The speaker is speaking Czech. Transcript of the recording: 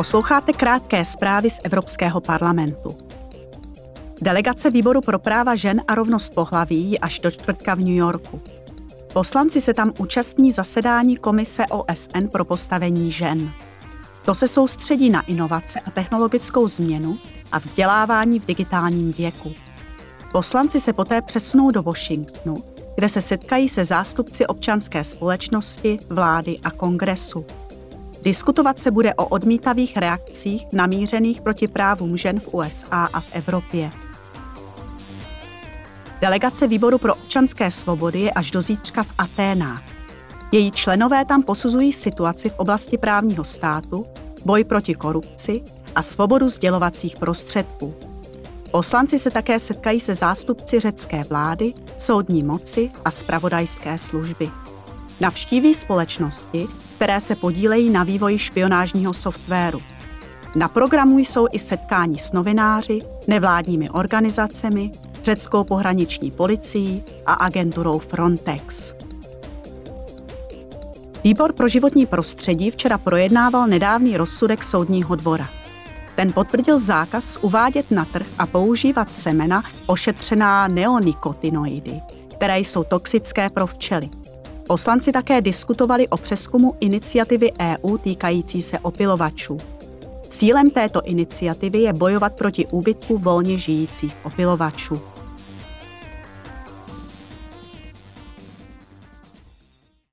Posloucháte krátké zprávy z Evropského parlamentu. Delegace Výboru pro práva žen a rovnost pohlaví až do čtvrtka v New Yorku. Poslanci se tam účastní zasedání Komise OSN pro postavení žen. To se soustředí na inovace a technologickou změnu a vzdělávání v digitálním věku. Poslanci se poté přesunou do Washingtonu, kde se setkají se zástupci občanské společnosti, vlády a kongresu. Diskutovat se bude o odmítavých reakcích namířených proti právům žen v USA a v Evropě. Delegace Výboru pro občanské svobody je až do zítřka v Aténách. Její členové tam posuzují situaci v oblasti právního státu, boj proti korupci a svobodu sdělovacích prostředků. Poslanci se také setkají se zástupci řecké vlády, soudní moci a spravodajské služby. Navštíví společnosti, které se podílejí na vývoji špionážního softwaru. Na programu jsou i setkání s novináři, nevládními organizacemi, řeckou pohraniční policií a agenturou Frontex. Výbor pro životní prostředí včera projednával nedávný rozsudek soudního dvora. Ten potvrdil zákaz uvádět na trh a používat semena ošetřená neonikotinoidy, které jsou toxické pro včely. Poslanci také diskutovali o přeskumu iniciativy EU týkající se opilovačů. Cílem této iniciativy je bojovat proti úbytku volně žijících opilovačů.